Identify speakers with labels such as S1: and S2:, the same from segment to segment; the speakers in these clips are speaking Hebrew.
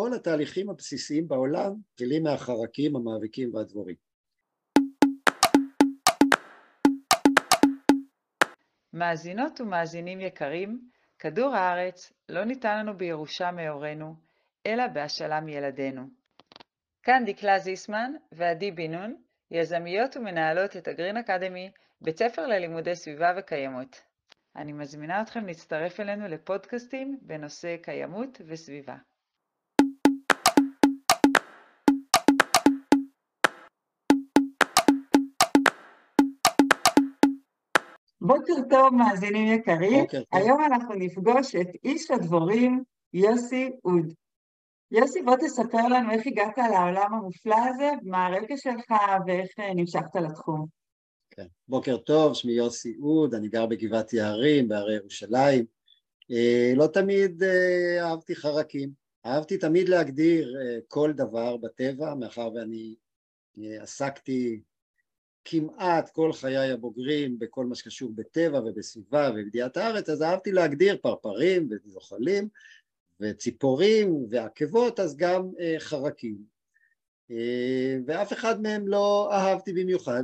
S1: כל התהליכים הבסיסיים בעולם מתחילים מהחרקים, המאביקים והדבורים.
S2: מאזינות ומאזינים יקרים, כדור הארץ לא ניתן לנו בירושה מהורינו, אלא בהשאלה מילדינו. כאן דקלה זיסמן ועדי בן נון, יזמיות ומנהלות את הגרין אקדמי, בית ספר ללימודי סביבה וקיימות. אני מזמינה אתכם להצטרף אלינו לפודקאסטים בנושא קיימות וסביבה. בוקר טוב, מאזינים יקרים.
S1: בוקר טוב.
S2: היום אנחנו נפגוש את איש הדבורים, יוסי אוד. יוסי, בוא תספר לנו איך הגעת לעולם המופלא הזה, מה הרקע שלך ואיך אה, נמשכת לתחום.
S1: כן. בוקר טוב, שמי יוסי אוד, אני גר בגבעת יערים, בהרי ירושלים. אה, לא תמיד אה, אהבתי חרקים, אהבתי תמיד להגדיר אה, כל דבר בטבע, מאחר ואני אה, עסקתי כמעט כל חיי הבוגרים בכל מה שקשור בטבע ובסביבה ובבדיעת הארץ, אז אהבתי להגדיר פרפרים וזוחלים וציפורים ועקבות, אז גם אה, חרקים. אה, ואף אחד מהם לא אהבתי במיוחד.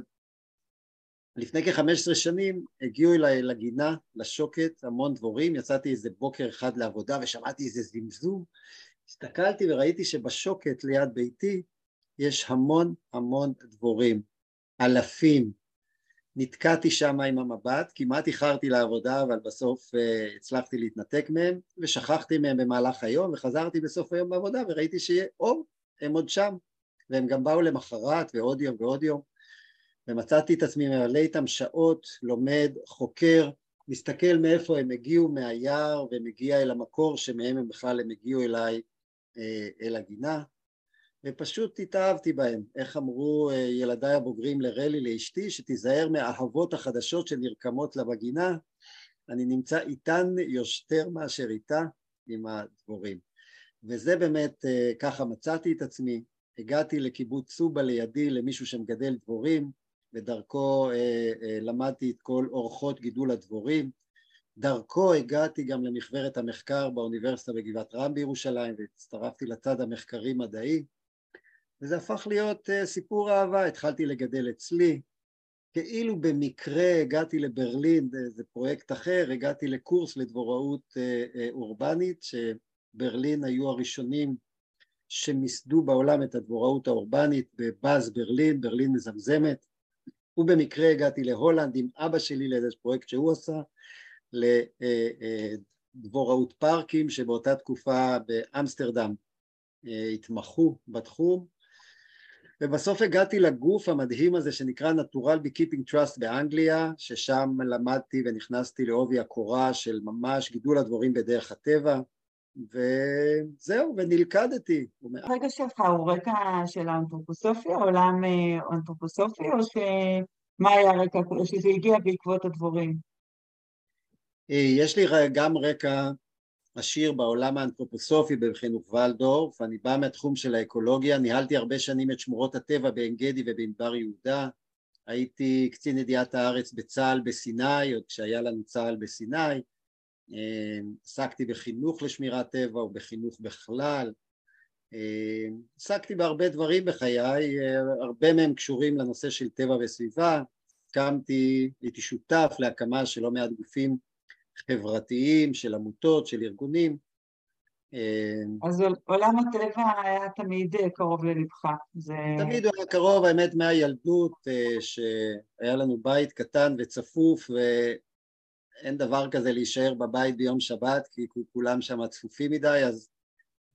S1: לפני כ-15 שנים הגיעו אליי לגינה, לשוקת, המון דבורים, יצאתי איזה בוקר אחד לעבודה ושמעתי איזה זמזום, הסתכלתי וראיתי שבשוקת ליד ביתי יש המון המון דבורים, אלפים. נתקעתי שם עם המבט, כמעט איחרתי לעבודה אבל בסוף uh, הצלחתי להתנתק מהם ושכחתי מהם במהלך היום וחזרתי בסוף היום בעבודה וראיתי שיהיה אור, הם עוד שם. והם גם באו למחרת ועוד יום ועוד יום. ומצאתי את עצמי ממלא איתם שעות, לומד, חוקר, מסתכל מאיפה הם הגיעו מהיער ומגיע אל המקור שמהם הם בכלל הם הגיעו אליי אה, אל הגינה ופשוט התאהבתי בהם, איך אמרו אה, ילדיי הבוגרים לרלי לאשתי שתיזהר מהאהבות החדשות שנרקמות לה בגינה אני נמצא איתן יותר מאשר איתה עם הדבורים. וזה באמת אה, ככה מצאתי את עצמי. הגעתי לקיבוץ סובה לידי למישהו שמגדל דבורים ודרכו אה, למדתי את כל אורחות גידול הדבורים. דרכו הגעתי גם למכוורת המחקר באוניברסיטה בגבעת רם בירושלים והצטרפתי לצד המחקרי-מדעי וזה הפך להיות אה, סיפור אהבה, התחלתי לגדל אצלי, כאילו במקרה הגעתי לברלין, זה פרויקט אחר, הגעתי לקורס לדבוראות אורבנית, שברלין היו הראשונים שמיסדו בעולם את הדבוראות האורבנית בבאז ברלין, ברלין מזמזמת, ובמקרה הגעתי להולנד עם אבא שלי לאיזה פרויקט שהוא עשה לדבוראות פארקים שבאותה תקופה באמסטרדם אה, התמחו בתחום ובסוף הגעתי לגוף המדהים הזה שנקרא Natural Beekeeping Trust באנגליה ששם למדתי ונכנסתי לעובי הקורה של ממש גידול הדבורים בדרך הטבע וזהו, ונלכדתי.
S2: הרגע שלך הוא רקע של האנתרופוסופיה, עולם אה, אנתרופוסופי, או שמה היה הרקע, שזה הגיע בעקבות הדבורים?
S1: אה, יש לי גם רקע עשיר בעולם האנתרופוסופי בחינוך ולדורף, אני בא מהתחום של האקולוגיה, ניהלתי הרבה שנים את שמורות הטבע בעין גדי ובמדבר יהודה, הייתי קצין ידיעת הארץ בצה"ל בסיני, עוד כשהיה לנו צה"ל בסיני, אמ, עסקתי בחינוך לשמירת טבע ובחינוך בכלל, אמ, עסקתי בהרבה דברים בחיי, הרבה מהם קשורים לנושא של טבע וסביבה, הקמתי, הייתי שותף להקמה של לא מעט גופים חברתיים, של עמותות, של ארגונים.
S2: אמ, אז עולם הטבע היה תמיד קרוב ללבך. זה...
S1: תמיד הוא היה קרוב, האמת, מהילדות, אה, שהיה לנו בית קטן וצפוף, אין דבר כזה להישאר בבית ביום שבת כי כולם שם צפופים מדי אז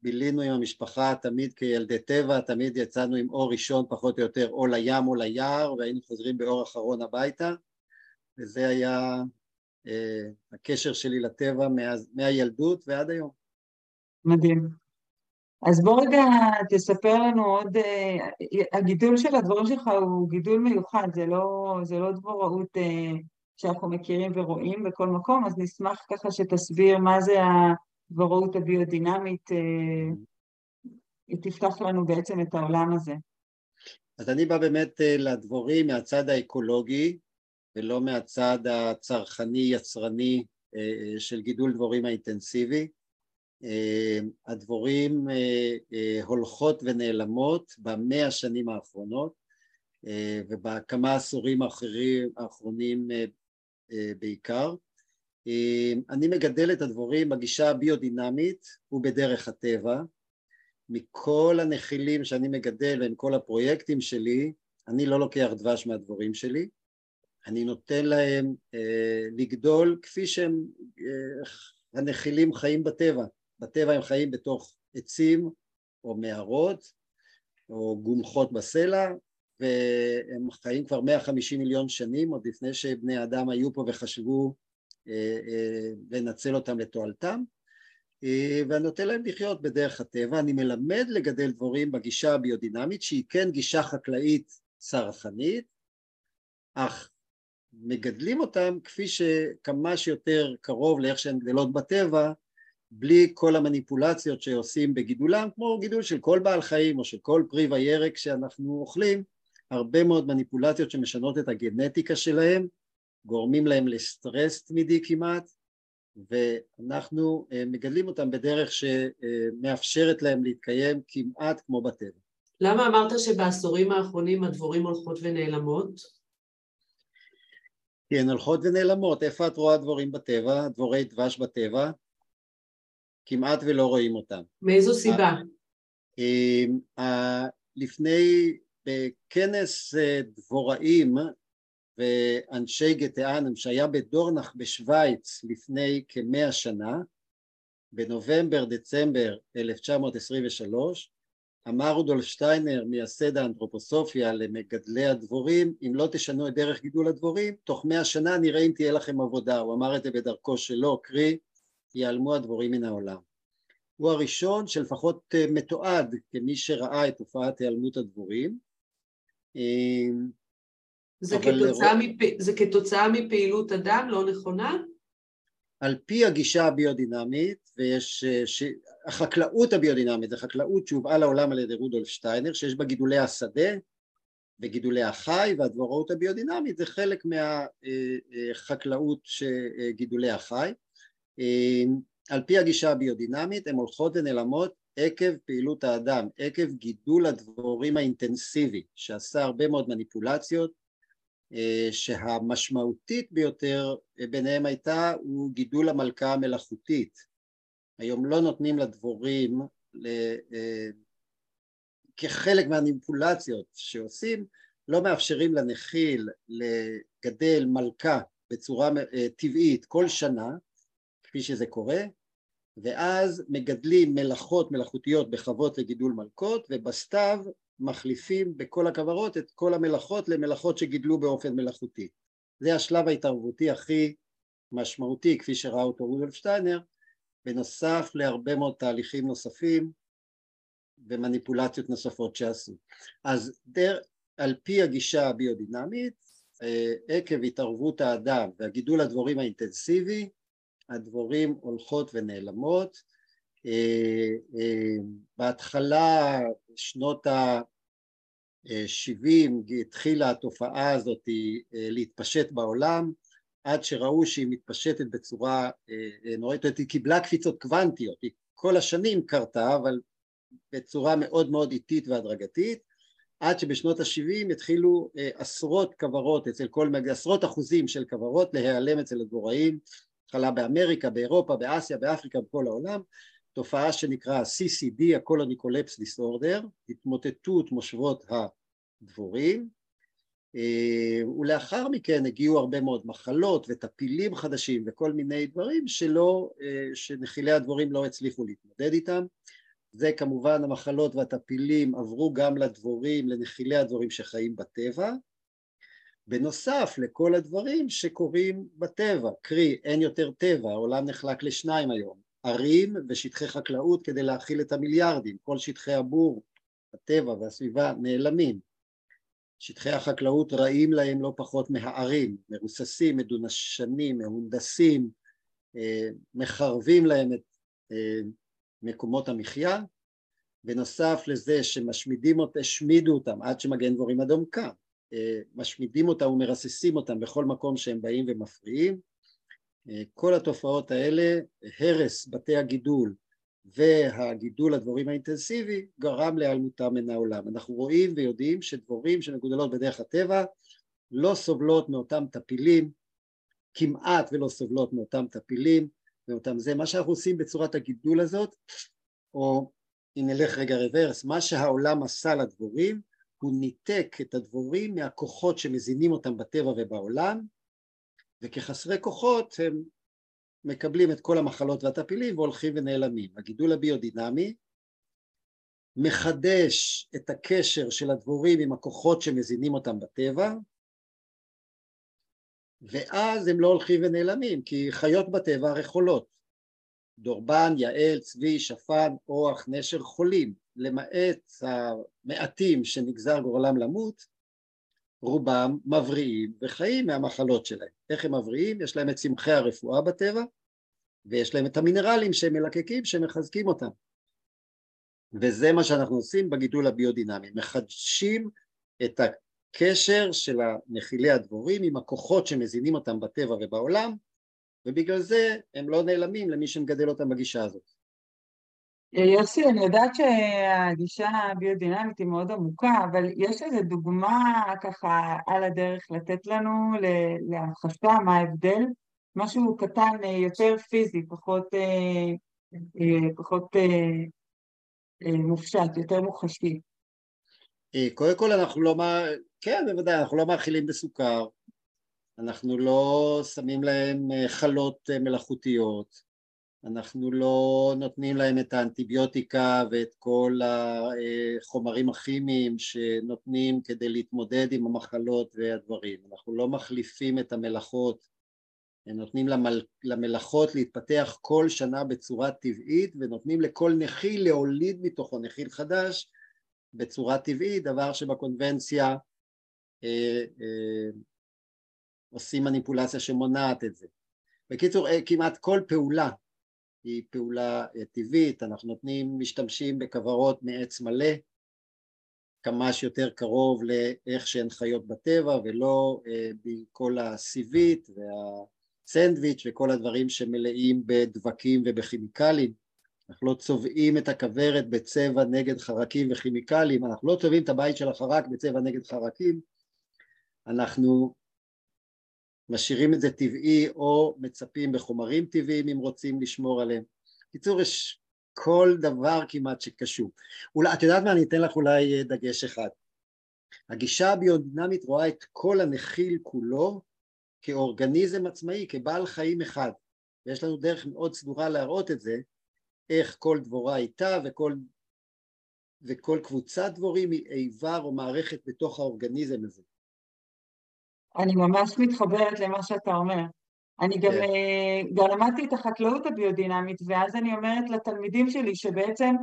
S1: בילינו עם המשפחה תמיד כילדי טבע, תמיד יצאנו עם אור ראשון פחות או יותר או לים או ליער והיינו חוזרים באור אחרון הביתה וזה היה אה, הקשר שלי לטבע מה, מהילדות ועד היום.
S2: מדהים. אז בוא רגע תספר לנו עוד, אה, הגידול של הדברים שלך הוא גידול מיוחד, זה לא, זה לא דבוראות אה, שאנחנו מכירים ורואים בכל מקום, אז נשמח ככה שתסביר מה זה הדבוראות הביודינמית, אה, היא תפתח לנו בעצם את העולם הזה.
S1: אז אני בא באמת אה, לדבורים מהצד האקולוגי ולא מהצד הצרכני-יצרני אה, של גידול דבורים האינטנסיבי. הדבורים הולכות ונעלמות במאה השנים האחרונות ובכמה עשורים האחרים, האחרונים בעיקר. אני מגדל את הדבורים בגישה הביודינמית ובדרך הטבע. מכל הנחילים שאני מגדל ועם כל הפרויקטים שלי, אני לא לוקח דבש מהדבורים שלי, אני נותן להם אה, לגדול כפי שהם, אה, הנחילים חיים בטבע, בטבע הם חיים בתוך עצים או מערות או גומחות בסלע והם חיים כבר 150 מיליון שנים עוד לפני שבני אדם היו פה וחשבו אה, אה, לנצל אותם לתועלתם. אה, ואני נותן להם לחיות בדרך הטבע, אני מלמד לגדל דבורים בגישה הביודינמית שהיא כן גישה חקלאית צרכנית אך מגדלים אותם כפי שכמה שיותר קרוב לאיך שהן גדלות בטבע בלי כל המניפולציות שעושים בגידולם כמו גידול של כל בעל חיים או של כל פרי וירק שאנחנו אוכלים הרבה מאוד מניפולציות שמשנות את הגנטיקה שלהם גורמים להם לסטרס תמידי כמעט ואנחנו אה, מגדלים אותם בדרך שמאפשרת להם להתקיים כמעט כמו בטבע.
S3: למה אמרת שבעשורים האחרונים הדבורים הולכות ונעלמות?
S1: כי הן הולכות ונעלמות. איפה את רואה דבורים בטבע, דבורי דבש בטבע? כמעט ולא רואים אותם.
S3: מאיזו סיבה?
S1: אה, לפני, בכנס אה, דבוראים ואנשי גטענם שהיה בדורנך בשוויץ לפני כמאה שנה, בנובמבר דצמבר 1923, אמר רודולף שטיינר מייסד האנתרופוסופיה למגדלי הדבורים אם לא תשנו את דרך גידול הדבורים תוך מאה שנה נראה אם תהיה לכם עבודה. הוא אמר את זה בדרכו שלו קרי ייעלמו הדבורים מן העולם. הוא הראשון שלפחות אה, מתועד כמי שראה את תופעת היעלמות הדבורים.
S3: אה, זה, כתוצאה, מפ... זה כתוצאה מפעילות אדם לא נכונה?
S1: על פי הגישה הביודינמית, ויש, אה, ש... החקלאות הביודינמית זה חקלאות שהובאה לעולם על ידי רודולף שטיינר, שיש בה גידולי השדה וגידולי החי, והדבוראות הביודינמית זה חלק מהחקלאות אה, אה, גידולי החי. על פי הגישה הביודינמית הן הולכות ונעלמות עקב פעילות האדם, עקב גידול הדבורים האינטנסיבי, שעשה הרבה מאוד מניפולציות, שהמשמעותית ביותר אה, ביניהם הייתה הוא גידול המלכה המלאכותית. היום לא נותנים לדבורים אה, כחלק מהניפולציות שעושים, לא מאפשרים לנחיל לגדל מלכה בצורה טבעית כל שנה, כפי שזה קורה, ואז מגדלים מלאכות מלאכותיות בחוות לגידול מלכות, ובסתיו מחליפים בכל הכוורות את כל המלאכות למלאכות שגידלו באופן מלאכותי. זה השלב ההתערבותי הכי משמעותי כפי שראה אותו רודולף שטיינר, בנוסף להרבה מאוד תהליכים נוספים ומניפולציות נוספות שעשו. אז דר, על פי הגישה הביודינמית, אה, עקב התערבות האדם והגידול הדבורים האינטנסיבי, הדבורים הולכות ונעלמות בהתחלה, שנות ה-70, התחילה התופעה הזאת אה, להתפשט בעולם, עד שראו שהיא מתפשטת בצורה נוראית, היא קיבלה קפיצות קוונטיות, היא כל השנים קרתה, אבל בצורה מאוד מאוד איטית והדרגתית, עד שבשנות ה-70 התחילו עשרות כוורות אצל כל, עשרות אחוזים של כוורות להיעלם אצל הדבוראים, התחלה באמריקה, באירופה, באסיה, באפריקה, בכל העולם, תופעה שנקרא CCD, ה-Colony Disorder, התמוטטות מושבות הדבורים, אה, ולאחר מכן הגיעו הרבה מאוד מחלות וטפילים חדשים וכל מיני דברים שלא, אה, שנחילי הדבורים לא הצליחו להתמודד איתם. זה כמובן המחלות והטפילים עברו גם לדבורים, לנחילי הדבורים שחיים בטבע, בנוסף לכל הדברים שקורים בטבע, קרי אין יותר טבע, העולם נחלק לשניים היום, ערים ושטחי חקלאות כדי להכיל את המיליארדים, כל שטחי הבור, הטבע והסביבה נעלמים. שטחי החקלאות רעים להם לא פחות מהערים, מרוססים, מדונשנים, מהונדסים, אה, מחרבים להם את אה, מקומות המחיה, בנוסף לזה שמשמידים אותם, השמידו אותם עד שמגן דבורים אדום קם, אה, משמידים אותם ומרססים אותם בכל מקום שהם באים ומפריעים, כל התופעות האלה, הרס בתי הגידול והגידול הדבורים האינטנסיבי גרם להיעלמותם מן העולם. אנחנו רואים ויודעים שדבורים שמגודלות בדרך הטבע לא סובלות מאותם טפילים, כמעט ולא סובלות מאותם טפילים מאותם זה. מה שאנחנו עושים בצורת הגידול הזאת, או אם נלך רגע רוורס, מה שהעולם עשה לדבורים, הוא ניתק את הדבורים מהכוחות שמזינים אותם בטבע ובעולם, וכחסרי כוחות הם מקבלים את כל המחלות והטפילים והולכים ונעלמים. הגידול הביודינמי מחדש את הקשר של הדבורים עם הכוחות שמזינים אותם בטבע, ואז הם לא הולכים ונעלמים, כי חיות בטבע הרי חולות. דורבן, יעל, צבי, שפן, אוח, נשר חולים, למעט המעטים שנגזר גורלם למות, רובם מבריאים וחיים מהמחלות שלהם. איך הם מבריאים? יש להם את צמחי הרפואה בטבע, ויש להם את המינרלים שהם מלקקים שמחזקים אותם. וזה מה שאנחנו עושים בגידול הביודינמי, מחדשים את הקשר של הנחילי הדבורים עם הכוחות שמזינים אותם בטבע ובעולם, ובגלל זה הם לא נעלמים למי שמגדל אותם בגישה הזאת.
S2: יוסי, אני יודעת שהגישה הביודינמית היא מאוד עמוקה, אבל יש איזו דוגמה ככה על הדרך לתת לנו להמחשה מה ההבדל? משהו קטן יותר פיזי, פחות, אה, אה, פחות אה, מופשט, יותר מוחשי.
S1: קודם כל אנחנו לא, כן בוודאי, אנחנו לא מאכילים בסוכר, אנחנו לא שמים להם חלות מלאכותיות, אנחנו לא נותנים להם את האנטיביוטיקה ואת כל החומרים הכימיים שנותנים כדי להתמודד עם המחלות והדברים, אנחנו לא מחליפים את המלאכות, נותנים למל... למלאכות להתפתח כל שנה בצורה טבעית ונותנים לכל נחיל להוליד מתוכו נחיל חדש בצורה טבעית, דבר שבקונבנציה אה, אה, עושים מניפולציה שמונעת את זה. בקיצור, אה, כמעט כל פעולה היא פעולה אה, טבעית, אנחנו נותנים, משתמשים בכוורות מעץ מלא, כמה שיותר קרוב לאיך שהן חיות בטבע ולא אה, בכל הסיבית והסנדוויץ' וכל הדברים שמלאים בדבקים ובכימיקלים. אנחנו לא צובעים את הכוורת בצבע נגד חרקים וכימיקלים, אנחנו לא צובעים את הבית של החרק בצבע נגד חרקים, אנחנו משאירים את זה טבעי או מצפים בחומרים טבעיים אם רוצים לשמור עליהם. בקיצור, יש כל דבר כמעט שקשור. אולי, את יודעת מה? אני אתן לך אולי דגש אחד. הגישה הביודינמית רואה את כל הנחיל כולו כאורגניזם עצמאי, כבעל חיים אחד. ויש לנו דרך מאוד סדורה להראות את זה, איך כל דבורה איתה וכל, וכל קבוצת דבורים היא איבר או מערכת בתוך האורגניזם הזה.
S2: אני ממש מתחברת למה שאתה אומר. אני גם, כן. אה, גם למדתי את החקלאות הביודינמית, ואז אני אומרת לתלמידים שלי שבעצם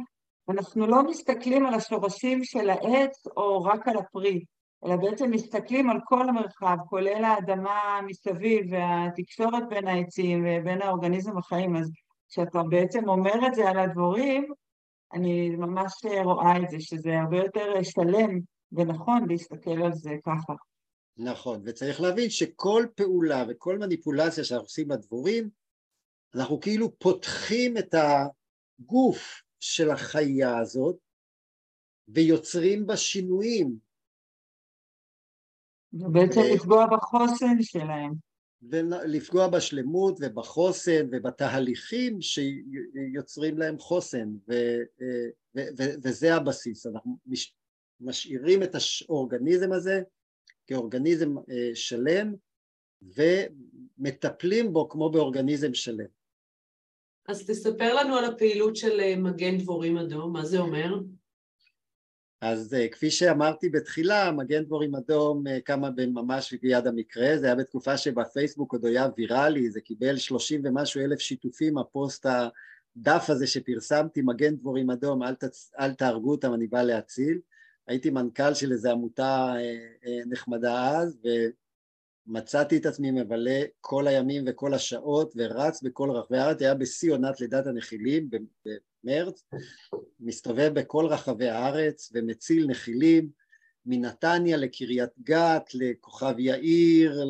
S2: אנחנו לא מסתכלים על השורשים של העץ או רק על הפרי, אלא בעצם מסתכלים על כל המרחב, כולל האדמה מסביב והתקשורת בין העצים ובין האורגניזם החיים. אז כשאתה בעצם אומר את זה על הדבורים, אני ממש רואה את זה, שזה הרבה יותר שלם ונכון להסתכל על זה ככה.
S1: נכון, וצריך להבין שכל פעולה וכל מניפולציה שאנחנו עושים בדבורים, אנחנו כאילו פותחים את הגוף של החיה הזאת ויוצרים בה שינויים.
S2: ובעצם ו... לפגוע בחוסן שלהם.
S1: ולפגוע בשלמות ובחוסן ובתהליכים שיוצרים להם חוסן, ו... ו... ו... וזה הבסיס. אנחנו משאירים את האורגניזם הזה כאורגניזם אה, שלם ומטפלים בו כמו באורגניזם שלם.
S3: אז תספר לנו על הפעילות של אה, מגן דבורים אדום, מה זה אומר?
S1: אז אה, כפי שאמרתי בתחילה, מגן דבורים אדום קמה ממש ביד המקרה, זה היה בתקופה שבפייסבוק עוד היה ויראלי, זה קיבל שלושים ומשהו אלף שיתופים, הפוסט הדף הזה שפרסמתי, מגן דבורים אדום, אל, תצ... אל תהרגו אותם, אני בא להציל. הייתי מנכ"ל של איזו עמותה אה, אה, נחמדה אז, ומצאתי את עצמי מבלה כל הימים וכל השעות ורץ בכל רחבי הארץ, היה בשיא עונת לידת הנחילים במרץ, מסתובב בכל רחבי הארץ ומציל נחילים מנתניה לקריית גת, לכוכב יאיר,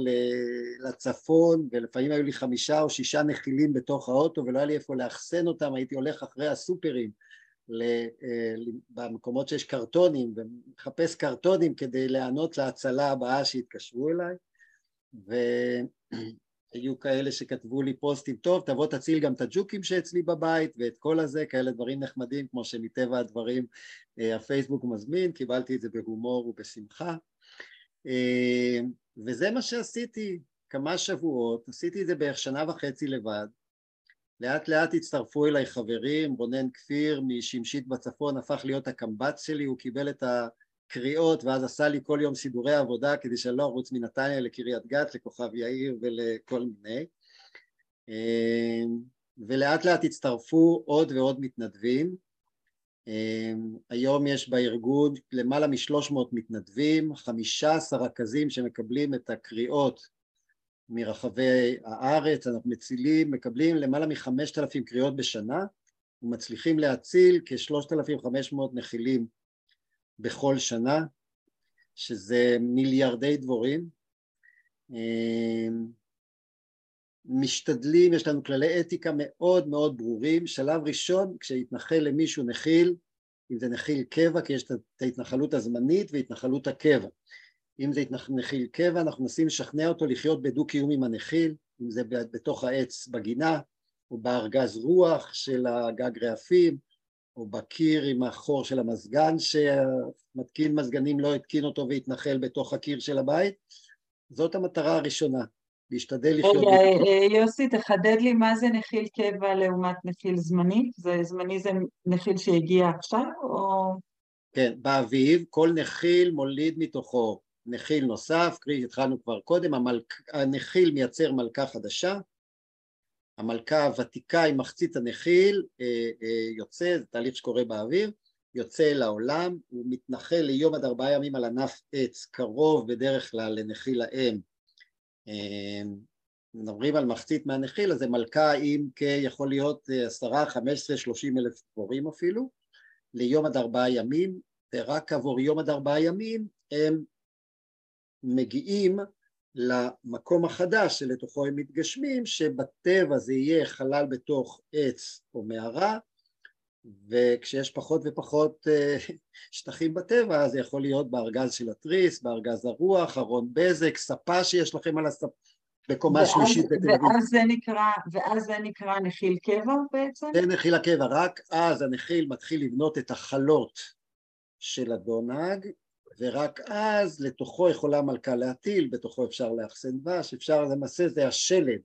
S1: לצפון, ולפעמים היו לי חמישה או שישה נחילים בתוך האוטו ולא היה לי איפה לאחסן אותם, הייתי הולך אחרי הסופרים במקומות שיש קרטונים ומחפש קרטונים כדי להיענות להצלה הבאה שהתקשרו אליי. והיו כאלה שכתבו לי פוסטים, טוב תבוא תציל גם את הג'וקים שאצלי בבית ואת כל הזה, כאלה דברים נחמדים כמו שמטבע הדברים אה, הפייסבוק מזמין, קיבלתי את זה בהומור ובשמחה. אה, וזה מה שעשיתי כמה שבועות, עשיתי את זה בערך שנה וחצי לבד לאט לאט הצטרפו אליי חברים, רונן כפיר משמשית בצפון הפך להיות הקמב"ץ שלי, הוא קיבל את הקריאות ואז עשה לי כל יום סידורי עבודה כדי שאני לא ארוץ מנתניה לקריית גת, לכוכב יאיר ולכל מיני. אמ, ולאט לאט הצטרפו עוד ועוד מתנדבים. אמ, היום יש בארגון למעלה משלוש מאות מתנדבים, חמישה עשר רכזים שמקבלים את הקריאות מרחבי הארץ, אנחנו מצילים, מקבלים למעלה מחמשת אלפים קריאות בשנה ומצליחים להציל כשלושת אלפים חמש מאות נחילים בכל שנה, שזה מיליארדי דבורים. אמ, משתדלים, יש לנו כללי אתיקה מאוד מאוד ברורים. שלב ראשון, כשיתנחל למישהו נחיל, אם זה נחיל קבע, כי יש את ההתנחלות הזמנית והתנחלות הקבע. אם זה נחיל קבע, אנחנו מנסים לשכנע אותו לחיות בדו-קיום עם הנחיל, אם זה בתוך העץ בגינה, או בארגז רוח של הגג רעפים, או בקיר עם החור של המזגן שמתקין מזגנים לא התקין אותו והתנחל בתוך הקיר של הבית. זאת המטרה הראשונה, להשתדל לחיות...
S2: רגע, אה, יוסי, תחדד לי מה זה נחיל קבע לעומת נחיל זמני? זה זמני זה נחיל שהגיע עכשיו, או...
S1: כן, באביב כל נחיל מוליד מתוכו נחיל נוסף, קרי התחלנו כבר קודם, המלכ... הנחיל מייצר מלכה חדשה, המלכה הוותיקה עם מחצית הנחיל אה, אה, יוצא, זה תהליך שקורה באוויר, יוצא אל העולם, הוא מתנחל ליום עד ארבעה ימים על ענף עץ, קרוב בדרך כלל לנחיל האם. אה, מדברים על מחצית מהנחיל, אז זה מלכה עם כיכול להיות עשרה, חמש עשרה, שלושים אלף דבורים אפילו, ליום עד ארבעה ימים, ורק עבור יום עד ארבעה ימים הם מגיעים למקום החדש שלתוכו הם מתגשמים, שבטבע זה יהיה חלל בתוך עץ או מערה, וכשיש פחות ופחות אה, שטחים בטבע, זה יכול להיות בארגז של התריס, בארגז הרוח, ארון בזק, ספה שיש לכם על הספה, בקומה שלישית
S2: בתל אביב. ואז זה נקרא, ואז זה נקרא נחיל קבע בעצם?
S1: זה נחיל הקבע, רק אז הנחיל מתחיל לבנות את החלות של הדונג, ורק אז לתוכו יכולה מלכה להטיל, בתוכו אפשר לאחסן דבש, אפשר למעשה זה השלד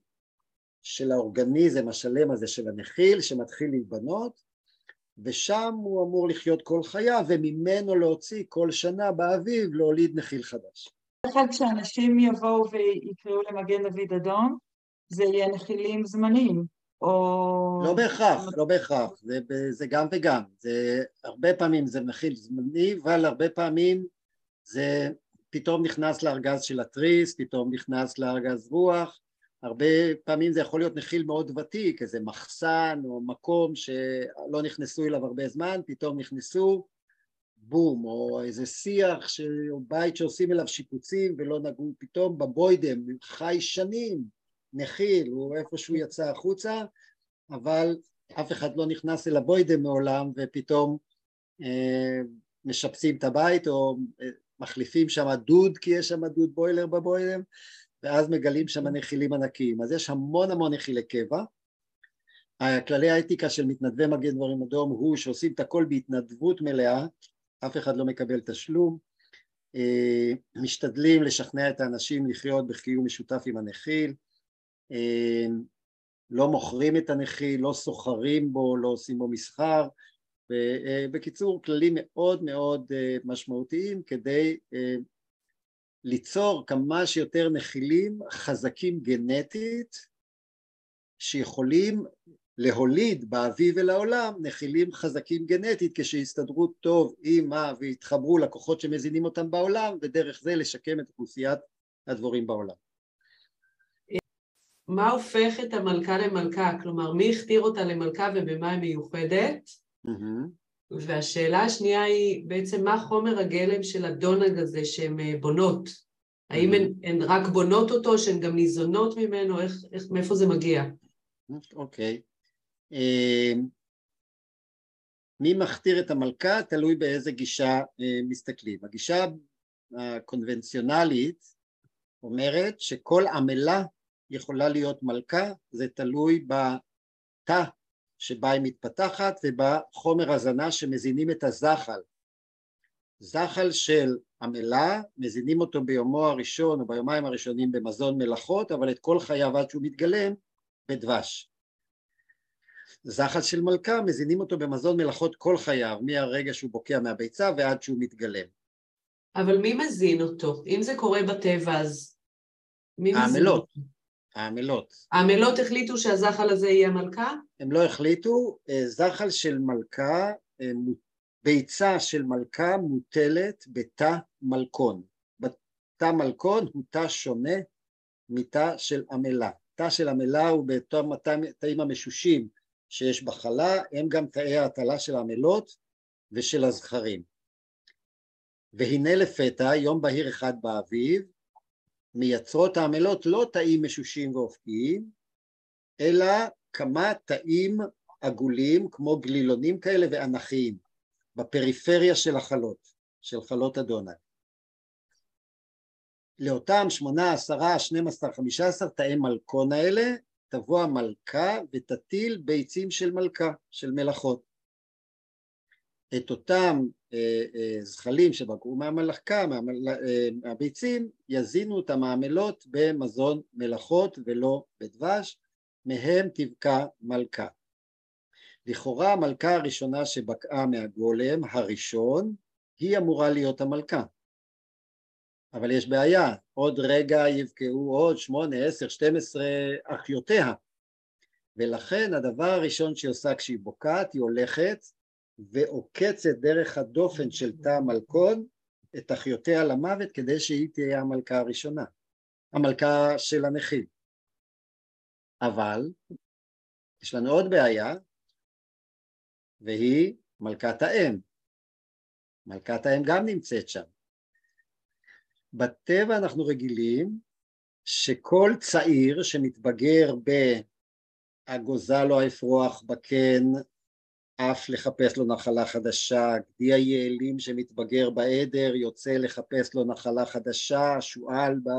S1: של האורגניזם השלם הזה של הנחיל שמתחיל להיבנות ושם הוא אמור לחיות כל חייו וממנו להוציא כל שנה באביב להוליד נחיל חדש.
S2: אחד כשאנשים יבואו ויקראו למגן דוד אדום זה יהיה נחילים זמניים או...
S1: לא בהכרח, לא בהכרח, זה, זה גם וגם, זה הרבה פעמים זה נחיל זמני אבל הרבה פעמים זה פתאום נכנס לארגז של התריס, פתאום נכנס לארגז רוח, הרבה פעמים זה יכול להיות נחיל מאוד ותיק, איזה מחסן או מקום שלא נכנסו אליו הרבה זמן, פתאום נכנסו, בום, או איזה שיח ש... או בית שעושים אליו שיפוצים ולא נגעו, פתאום בבוידם, חי שנים, נחיל, הוא איפשהו יצא החוצה, אבל אף אחד לא נכנס אל הבוידם מעולם ופתאום אה, משפצים את הבית או אה, מחליפים שם דוד כי יש שם דוד בוילר בבוילר ואז מגלים שם נחילים ענקיים. אז יש המון המון נחילי קבע. כללי האתיקה של מתנדבי מגן דברים אדום הוא שעושים את הכל בהתנדבות מלאה אף אחד לא מקבל תשלום אה, משתדלים לשכנע את האנשים לחיות בקיום משותף עם הנחיל אה, לא מוכרים את הנחיל, לא סוחרים בו, לא עושים בו מסחר בקיצור כללים מאוד מאוד אה, משמעותיים כדי אה, ליצור כמה שיותר נחילים חזקים גנטית שיכולים להוליד באביב ולעולם נחילים חזקים גנטית כשיסתדרו טוב עם ה... ויתחברו לכוחות שמזינים אותם בעולם ודרך זה לשקם את אוכלוסיית הדבורים בעולם.
S3: מה הופך את המלכה למלכה? כלומר, מי הכתיר אותה למלכה ובמה היא מיוחדת? והשאלה השנייה היא בעצם מה חומר הגלם של הדונג הזה שהן אה, בונות? האם הן, הן רק בונות אותו, שהן גם ניזונות ממנו? איך, איך, מאיפה זה מגיע?
S1: אוקיי. Okay. אמ, מי מכתיר את המלכה תלוי באיזה גישה אה, מסתכלים. הגישה הקונבנציונלית אומרת שכל עמלה יכולה להיות מלכה, זה תלוי בתא שבה היא מתפתחת ובחומר הזנה שמזינים את הזחל. זחל של עמלה, מזינים אותו ביומו הראשון או ביומיים הראשונים במזון מלאכות, אבל את כל חייו עד שהוא מתגלם בדבש. זחל של מלכה, מזינים אותו במזון מלאכות כל חייו, מהרגע שהוא בוקע מהביצה ועד שהוא מתגלם.
S3: אבל מי מזין אותו? אם זה קורה בטבע, אז מי מזין
S1: העמלות. העמלות.
S3: החליטו שהזחל הזה יהיה מלכה?
S1: הם לא החליטו, אה, זחל של מלכה, אה, ביצה של מלכה מוטלת בתא מלכון. בתא מלכון הוא תא שונה מתא של עמלה. תא של עמלה הוא באותם התאים המשושים שיש בחלה, הם גם תאי ההטלה של העמלות ושל הזכרים. והנה לפתע, יום בהיר אחד באביב, מייצרות העמלות לא תאים משושים ואופקיים, אלא כמה תאים עגולים כמו גלילונים כאלה ואנכיים בפריפריה של החלות, של חלות הדונג. לאותם שמונה, עשרה, שנים עשר, חמישה עשר תאי מלכון האלה תבוא המלכה ותטיל ביצים של מלכה, של מלאכות. את אותם אה, אה, זחלים שבקעו מהמלכה, מהמל... אה, מהביצים, יזינו את המעמלות במזון מלאכות ולא בדבש, מהם תבקע מלכה. לכאורה המלכה הראשונה שבקעה מהגולם, הראשון, היא אמורה להיות המלכה. אבל יש בעיה, עוד רגע יבקעו עוד שמונה, עשר, שתים עשרה אחיותיה. ולכן הדבר הראשון שהיא עושה כשהיא בוקעת, היא הולכת ועוקצת דרך הדופן של תא המלכון את אחיותיה למוות כדי שהיא תהיה המלכה הראשונה, המלכה של הנכים. אבל יש לנו עוד בעיה, והיא מלכת האם. מלכת האם גם נמצאת שם. בטבע אנחנו רגילים שכל צעיר שמתבגר באגוזל או האפרוח בקן, עף לחפש לו נחלה חדשה, גדי היעלים שמתבגר בעדר יוצא לחפש לו נחלה חדשה, שועל, ב...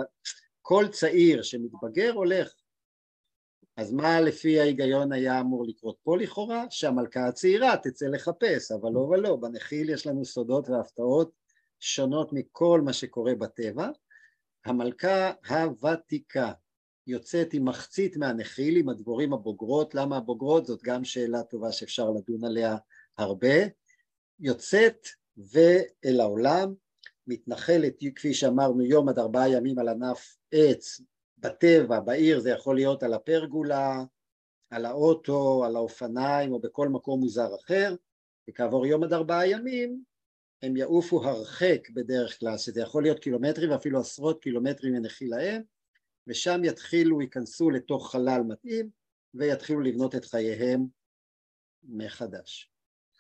S1: כל צעיר שמתבגר הולך. אז מה לפי ההיגיון היה אמור לקרות פה לכאורה? שהמלכה הצעירה תצא לחפש, אבל לא ולא, בנחיל יש לנו סודות והפתעות שונות מכל מה שקורה בטבע. המלכה הוותיקה יוצאת עם מחצית מהנחיל, עם הדבורים הבוגרות, למה הבוגרות? זאת גם שאלה טובה שאפשר לדון עליה הרבה. יוצאת ואל העולם, מתנחלת, כפי שאמרנו, יום עד ארבעה ימים על ענף עץ, בטבע, בעיר, זה יכול להיות על הפרגולה, על האוטו, על האופניים או בכל מקום מוזר אחר, וכעבור יום עד ארבעה ימים הם יעופו הרחק בדרך כלל, שזה יכול להיות קילומטרים ואפילו עשרות קילומטרים מנחיל להם, ושם יתחילו, ייכנסו לתוך חלל מתאים ויתחילו לבנות את חייהם מחדש.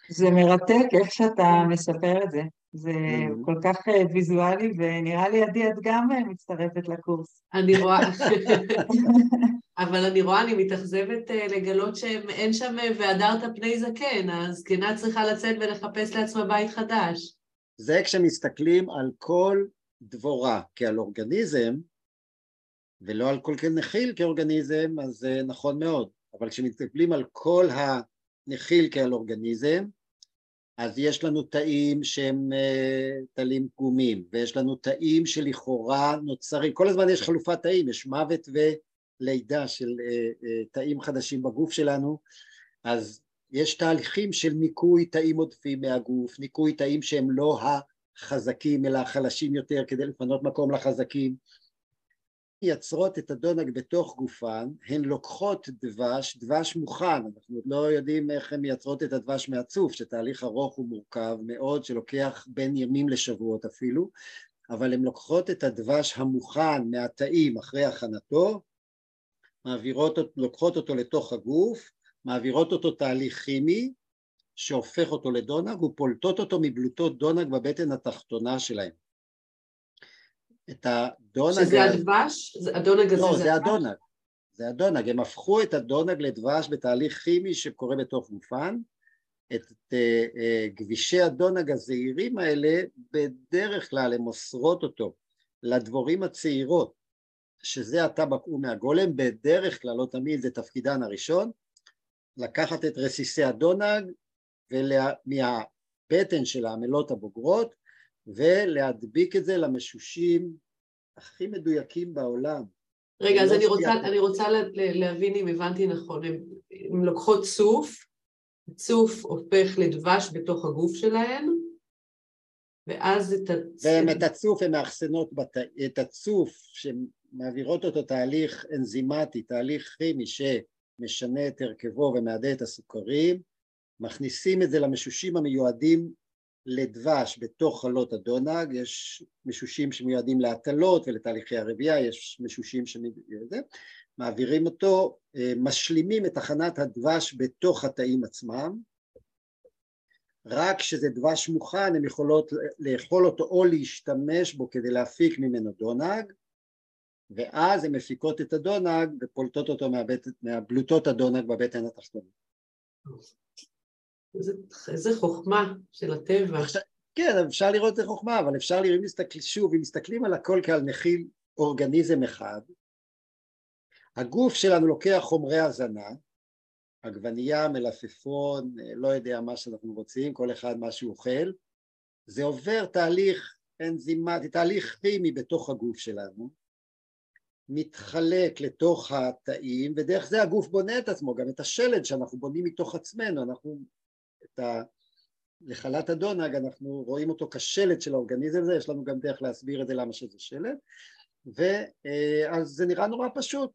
S2: זה מרתק איך שאתה מספר את זה. זה mm-hmm. כל כך אה, ויזואלי, ונראה לי עדי את גם אה, מצטרפת לקורס.
S3: אני רואה, אבל אני רואה, אני מתאכזבת אה, לגלות שאין שם והדרת פני זקן, הזקנה צריכה לצאת ולחפש לעצמה בית חדש.
S1: זה כשמסתכלים על כל דבורה כעל אורגניזם, ולא על כל נחיל כאורגניזם, אז זה נכון מאוד. אבל כשמסתכלים על כל הנחיל כעל אורגניזם, אז יש לנו תאים שהם אה, תלים פגומים, ויש לנו תאים שלכאורה נוצרים, כל הזמן יש חלופת תאים, יש מוות ולידה של אה, אה, תאים חדשים בגוף שלנו, אז יש תהליכים של ניקוי תאים עודפים מהגוף, ניקוי תאים שהם לא החזקים אלא החלשים יותר כדי לפנות מקום לחזקים, מייצרות את הדונג בתוך גופן, הן לוקחות דבש, דבש מוכן, אנחנו עוד לא יודעים איך הן מייצרות את הדבש מהצוף, שתהליך ארוך ומורכב מאוד, שלוקח בין ימים לשבועות אפילו, אבל הן לוקחות את הדבש המוכן מהתאים אחרי הכנתו, מעבירות, לוקחות אותו לתוך הגוף, מעבירות אותו תהליך כימי, שהופך אותו לדונג ופולטות אותו מבלוטות דונג בבטן התחתונה שלהם.
S3: את הדונג... שזה הדבש? הדונג הזה
S1: לא,
S3: זה
S1: זה הדונג. זה הדונג. הם הפכו את הדונג לדבש בתהליך כימי שקורה בתוך גופן. את uh, uh, גבישי הדונג הזעירים האלה, בדרך כלל הם מוסרות אותו לדבורים הצעירות, שזה עתה בקעו מהגולם, בדרך כלל, לא תמיד, זה תפקידן הראשון, לקחת את רסיסי הדונג ומהבטן של העמלות הבוגרות ולהדביק את זה למשושים הכי מדויקים בעולם.
S3: רגע, אז לא אני רוצה, אני רוצה להבין אם הבנתי נכון, הן לוקחות צוף, הצוף הופך לדבש בתוך הגוף שלהן, ואז את
S1: הצוף... והם את הצוף הן מאחסנות, בת... את הצוף שמעבירות אותו תהליך אנזימטי, תהליך כימי שמשנה את הרכבו ומעדה את הסוכרים, מכניסים את זה למשושים המיועדים לדבש בתוך חלות הדונג, יש משושים שמיועדים להטלות ולתהליכי הרבייה, יש משושים שמיועדים, מעבירים אותו, אה, משלימים את הכנת הדבש בתוך התאים עצמם, רק כשזה דבש מוכן הן יכולות לאכול אותו או להשתמש בו כדי להפיק ממנו דונג, ואז הן מפיקות את הדונג ופולטות אותו מהבלוטות הדונג בבטן התחתונה.
S3: איזה, חוכמה של הטבע.
S1: כן, אפשר לראות את זה חוכמה, אבל אפשר לראות, אם מסתכל, שוב, אם מסתכלים על הכל כעל מכיל אורגניזם אחד, הגוף שלנו לוקח חומרי הזנה, עגבנייה, מלפפון, לא יודע מה שאנחנו רוצים, כל אחד מה שהוא אוכל, זה עובר תהליך אנזימטי, תהליך כימי בתוך הגוף שלנו, מתחלק לתוך התאים, ודרך זה הגוף בונה את עצמו, גם את השלד שאנחנו בונים מתוך עצמנו, אנחנו את ה... לחלת הדונג אנחנו רואים אותו כשלד של האורגניזם הזה, יש לנו גם דרך להסביר את זה למה שזה שלד, ואז זה נראה נורא פשוט,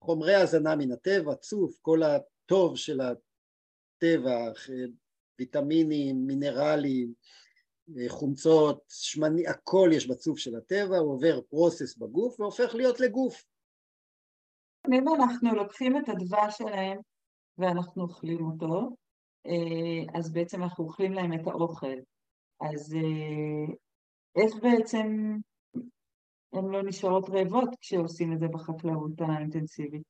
S1: חומרי הזנה מן הטבע, צוף, כל הטוב של הטבע, ויטמינים, מינרלים, חומצות, שמני, הכל יש בצוף של הטבע, הוא עובר פרוסס בגוף והופך להיות לגוף.
S2: אם אנחנו לוקחים את הדבש שלהם ואנחנו אוכלים אותו, אה, אז בעצם אנחנו אוכלים להם את האוכל. אז אה, איך בעצם הן לא נשארות רעבות כשעושים את זה בחקלאות האינטנסיבית?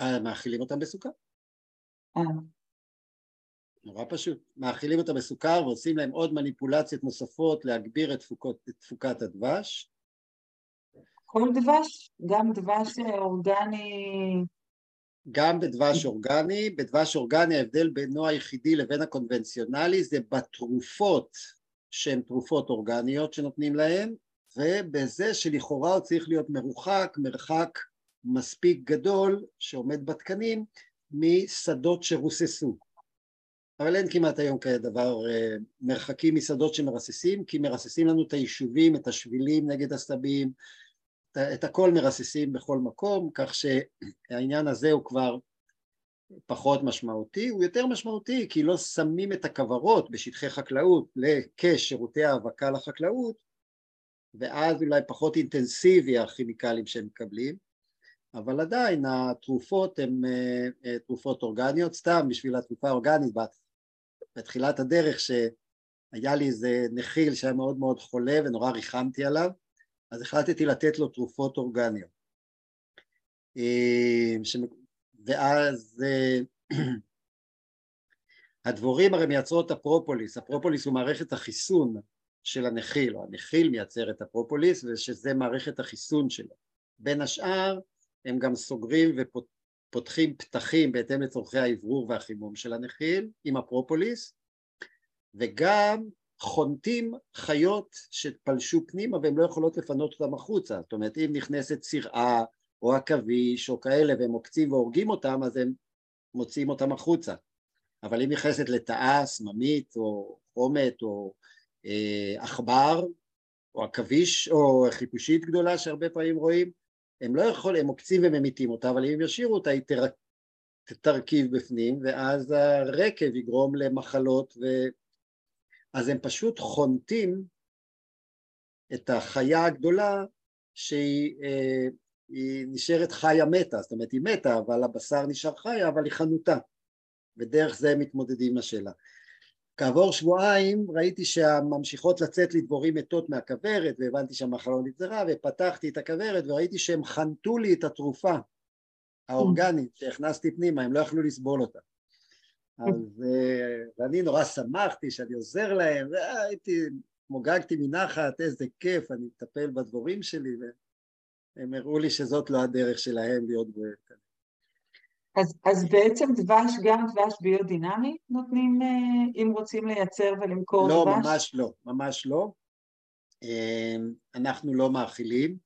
S1: אה, מאכילים אותם בסוכר.
S2: אה.
S1: נורא פשוט. מאכילים אותם בסוכר ועושים להם עוד מניפולציות נוספות להגביר את, תפוקות, את תפוקת הדבש.
S2: כל דבש? גם דבש אורגני
S1: גם בדבש אורגני, בדבש אורגני ההבדל בינו היחידי לבין הקונבנציונלי זה בתרופות שהן תרופות אורגניות שנותנים להם ובזה שלכאורה הוא צריך להיות מרוחק, מרחק מספיק גדול שעומד בתקנים משדות שרוססו. אבל אין כמעט היום כזה דבר אה, מרחקים משדות שמרססים כי מרססים לנו את היישובים, את השבילים נגד הסבים, את הכל מרססים בכל מקום, כך שהעניין הזה הוא כבר פחות משמעותי, הוא יותר משמעותי כי לא שמים את הכוורות בשטחי חקלאות כשירותי האבקה לחקלאות ואז אולי פחות אינטנסיבי הכימיקלים שהם מקבלים, אבל עדיין התרופות הן אה, אה, תרופות אורגניות, סתם בשביל התרופה האורגנית בתחילת הדרך שהיה לי איזה נחיל שהיה מאוד מאוד חולה ונורא ריחמתי עליו אז החלטתי לתת לו תרופות אורגניות. אה, ואז אה, הדבורים הרי מייצרות הפרופוליס, הפרופוליס הוא מערכת החיסון של הנחיל, או הנחיל מייצר את הפרופוליס ושזה מערכת החיסון שלו. בין השאר הם גם סוגרים ופותחים פתחים בהתאם לצורכי האוורור והחימום של הנחיל עם הפרופוליס וגם חונטים חיות שפלשו פנימה והן לא יכולות לפנות אותם החוצה, זאת אומרת אם נכנסת צירעה או עכביש או כאלה והם עוקצים והורגים אותם אז הם מוציאים אותם החוצה, אבל אם נכנסת לטאה, סממית או חומת או אה, עכבר או עכביש או חיפושית גדולה שהרבה פעמים רואים, הם לא יכולים, הם עוקצים וממיתים אותה, אבל אם הם ישאירו אותה היא תרכיב בפנים ואז הרקב יגרום למחלות ו... אז הם פשוט חונטים את החיה הגדולה שהיא אה, נשארת חיה מתה, זאת אומרת היא מתה אבל הבשר נשאר חיה אבל היא חנותה ודרך זה הם מתמודדים עם השאלה. כעבור שבועיים ראיתי שהממשיכות לצאת לי דבורים מתות מהכוורת והבנתי שהמחלה נגזרה ופתחתי את הכוורת וראיתי שהם חנתו לי את התרופה האורגנית שהכנסתי פנימה, הם לא יכלו לסבול אותה. אז אה, ואני נורא שמחתי שאני עוזר להם, והייתי, מוגגתי מנחת, איזה כיף, אני מטפל בדבורים שלי, והם הראו לי שזאת לא הדרך שלהם להיות בריאות.
S2: אז, אז בעצם דבש, גם דבש ביודינמי נותנים, אה, אם רוצים לייצר ולמכור
S1: לא,
S2: דבש?
S1: לא, ממש לא, ממש לא. אה, אנחנו לא מאכילים.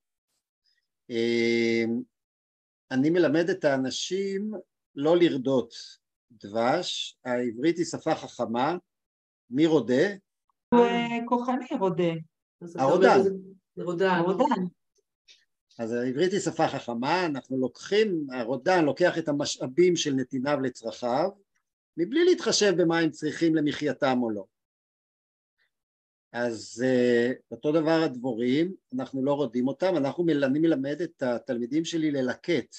S1: אני מלמד את האנשים לא לרדות דבש, העברית היא שפה חכמה, מי רודה?
S2: הוא כוחני רודה.
S1: הרודן.
S3: רודן.
S1: אז העברית היא שפה חכמה, אנחנו לוקחים, הרודן לוקח את המשאבים של נתיניו לצרכיו, מבלי להתחשב במה הם צריכים למחייתם או לא. אז uh, אותו דבר הדבורים, אנחנו לא רודים אותם, אנחנו, אני מלמד את התלמידים שלי ללקט.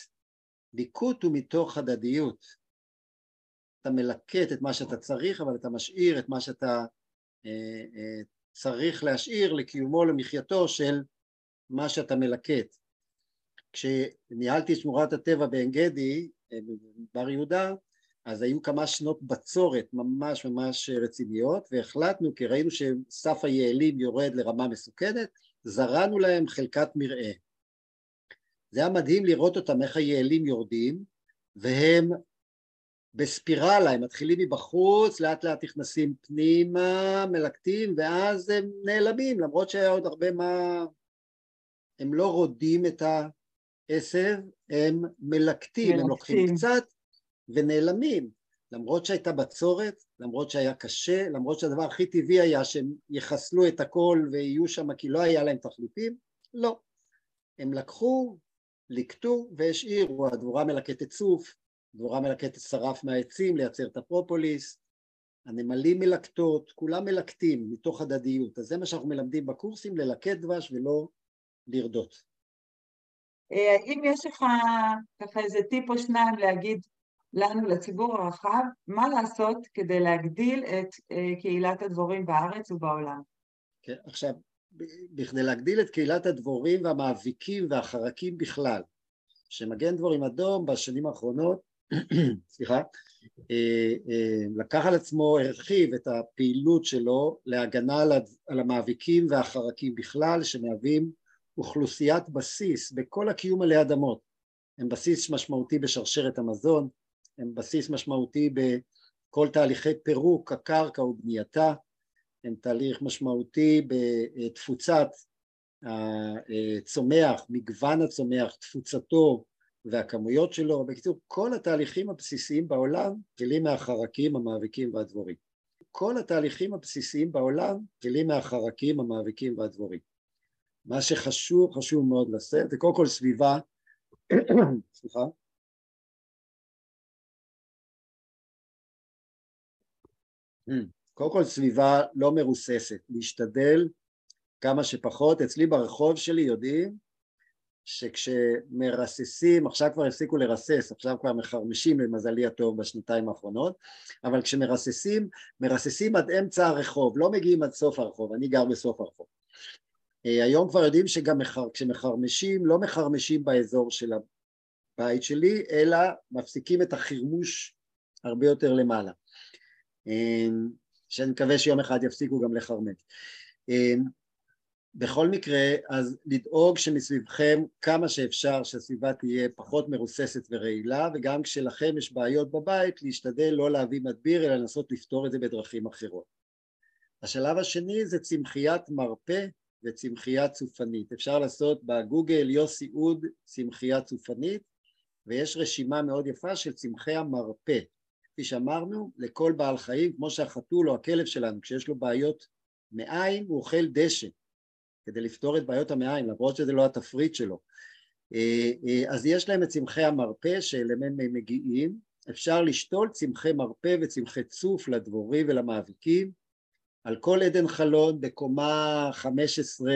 S1: ליקוט הוא מתוך הדדיות. אתה מלקט את מה שאתה צריך, אבל אתה משאיר את מה שאתה uh, uh, צריך להשאיר לקיומו, למחייתו של מה שאתה מלקט. כשניהלתי את שמורת הטבע בעין גדי, בר יהודה, אז היו כמה שנות בצורת ממש ממש רציניות והחלטנו כי ראינו שסף היעלים יורד לרמה מסוכנת זרענו להם חלקת מרעה זה היה מדהים לראות אותם איך היעלים יורדים והם בספירלה, הם מתחילים מבחוץ, לאט לאט נכנסים פנימה, מלקטים ואז הם נעלמים למרות שהיה עוד הרבה מה... הם לא רודים את העשב, הם מלקטים, מלקטים. הם לוקחים קצת ונעלמים, למרות שהייתה בצורת, למרות שהיה קשה, למרות שהדבר הכי טבעי היה שהם יחסלו את הכל ויהיו שם כי לא היה להם תחליפים, לא. הם לקחו, ליקטו והשאירו, הדבורה מלקטת צוף, דבורה מלקטת שרף מהעצים לייצר את הפרופוליס, הנמלים מלקטות, כולם מלקטים מתוך הדדיות, אז זה מה שאנחנו מלמדים בקורסים, ללקט דבש ולא לרדות.
S2: אה, אם יש לך ככה איזה טיפ או שניים להגיד לנו, לציבור הרחב, מה לעשות כדי להגדיל את uh, קהילת הדבורים בארץ ובעולם.
S1: כן, עכשיו, בכדי להגדיל את קהילת הדבורים והמאביקים והחרקים בכלל, שמגן דבורים אדום בשנים האחרונות, סליחה, אה, אה, לקח על עצמו, הרחיב את הפעילות שלו להגנה על המאביקים והחרקים בכלל, שמהווים אוכלוסיית בסיס בכל הקיום עלי אדמות. הם בסיס משמעותי בשרשרת המזון, הם בסיס משמעותי בכל תהליכי פירוק הקרקע ובנייתה, הם תהליך משמעותי בתפוצת הצומח, מגוון הצומח, תפוצתו והכמויות שלו, בקיצור כל התהליכים הבסיסיים בעולם גלים מהחרקים, המאביקים והדבורים. כל התהליכים הבסיסיים בעולם גלים מהחרקים, המאביקים והדבורים. מה שחשוב, חשוב מאוד לשאת, זה קודם כל סביבה, סליחה, קודם כל סביבה לא מרוססת, להשתדל כמה שפחות, אצלי ברחוב שלי יודעים שכשמרססים, עכשיו כבר הפסיקו לרסס, עכשיו כבר מחרמשים למזלי הטוב בשנתיים האחרונות, אבל כשמרססים, מרססים עד אמצע הרחוב, לא מגיעים עד סוף הרחוב, אני גר בסוף הרחוב. אה, היום כבר יודעים שגם מחר, כשמחרמשים, לא מחרמשים באזור של הבית שלי, אלא מפסיקים את החרמוש הרבה יותר למעלה. אה, שאני מקווה שיום אחד יפסיקו גם לחרמש. בכל מקרה, אז לדאוג שמסביבכם כמה שאפשר שהסביבה תהיה פחות מרוססת ורעילה, וגם כשלכם יש בעיות בבית, להשתדל לא להביא מדביר, אלא לנסות לפתור את זה בדרכים אחרות. השלב השני זה צמחיית מרפא וצמחייה צופנית. אפשר לעשות בגוגל יוסי אוד צמחייה צופנית, ויש רשימה מאוד יפה של צמחי המרפא. כפי שאמרנו, לכל בעל חיים, כמו שהחתול או הכלב שלנו, כשיש לו בעיות מעיים, הוא אוכל דשא, כדי לפתור את בעיות המעיים, למרות שזה לא התפריט שלו. אה, אה, אז יש להם את צמחי המרפא שאליהם הם מגיעים, אפשר לשתול צמחי מרפא וצמחי צוף לדבורים ולמאביקים, על כל עדן חלון בקומה 15,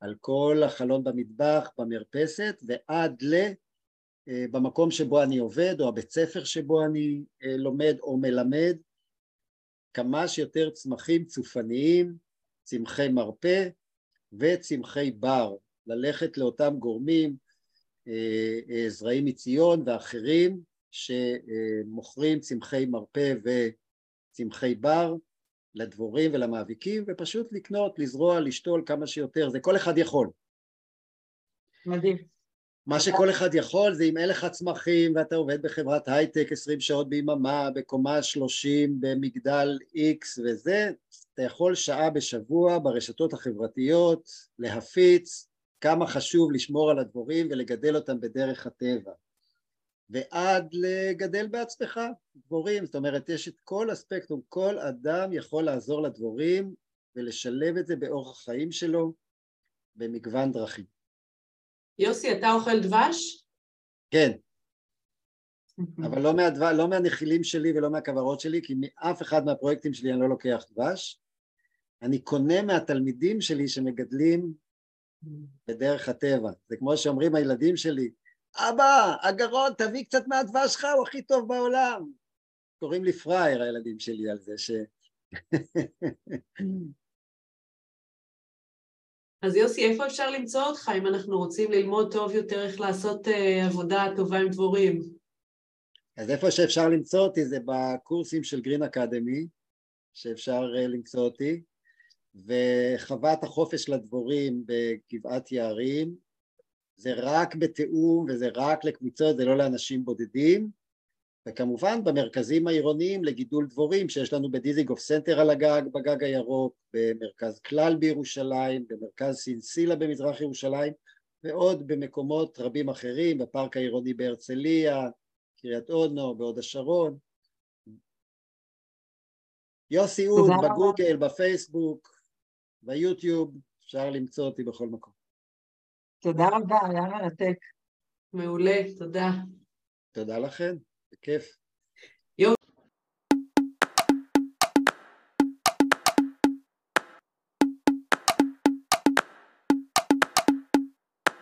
S1: על כל החלון במטבח, במרפסת, ועד אה, במקום שבו אני עובד או הבית ספר שבו אני לומד או מלמד. כמה שיותר צמחים צופניים, צמחי מרפא וצמחי בר, ללכת לאותם גורמים, אה, זרעים מציון ואחרים שמוכרים צמחי מרפא וצמחי בר לדבורים ולמאביקים ופשוט לקנות, לזרוע, לשתול כמה שיותר, זה כל אחד יכול.
S3: מדהים.
S1: מה שכל אחד יכול זה אם אין לך צמחים ואתה עובד בחברת הייטק עשרים שעות ביממה, בקומה שלושים, במגדל איקס וזה, אתה יכול שעה בשבוע ברשתות החברתיות להפיץ כמה חשוב לשמור על הדבורים ולגדל אותם בדרך הטבע. ועד לגדל בעצמך דבורים, זאת אומרת יש את כל הספקטרום, כל אדם יכול לעזור לדבורים ולשלב את זה באורח החיים שלו במגוון דרכים.
S3: יוסי, אתה אוכל דבש?
S1: כן, אבל לא, מהדבר, לא מהנחילים שלי ולא מהכוורות שלי, כי מאף אחד מהפרויקטים שלי אני לא לוקח דבש. אני קונה מהתלמידים שלי שמגדלים בדרך הטבע. זה כמו שאומרים הילדים שלי, אבא, הגרון, תביא קצת מהדבש שלך, הוא הכי טוב בעולם. קוראים לי פראייר הילדים שלי על זה ש...
S3: אז יוסי, איפה אפשר למצוא אותך אם אנחנו רוצים ללמוד טוב יותר איך לעשות uh, עבודה טובה עם דבורים?
S1: אז איפה שאפשר למצוא אותי זה בקורסים של גרין אקדמי, שאפשר uh, למצוא אותי, וחוות החופש לדבורים בגבעת יערים, זה רק בתיאום וזה רק לקבוצות, זה לא לאנשים בודדים, וכמובן במרכזים העירוניים לגידול דבורים שיש לנו בדיזנגוף סנטר על הגג, בגג הירוק, במרכז כלל בירושלים, במרכז סינסילה במזרח ירושלים ועוד במקומות רבים אחרים, בפארק העירוני בהרצליה, קריית אונו, בהוד השרון. יוסי אוד, בגוגל, בפייסבוק, ביוטיוב, אפשר למצוא אותי בכל מקום.
S3: תודה רבה, היה מרתק. מעולה, תודה.
S1: תודה לכם. كيف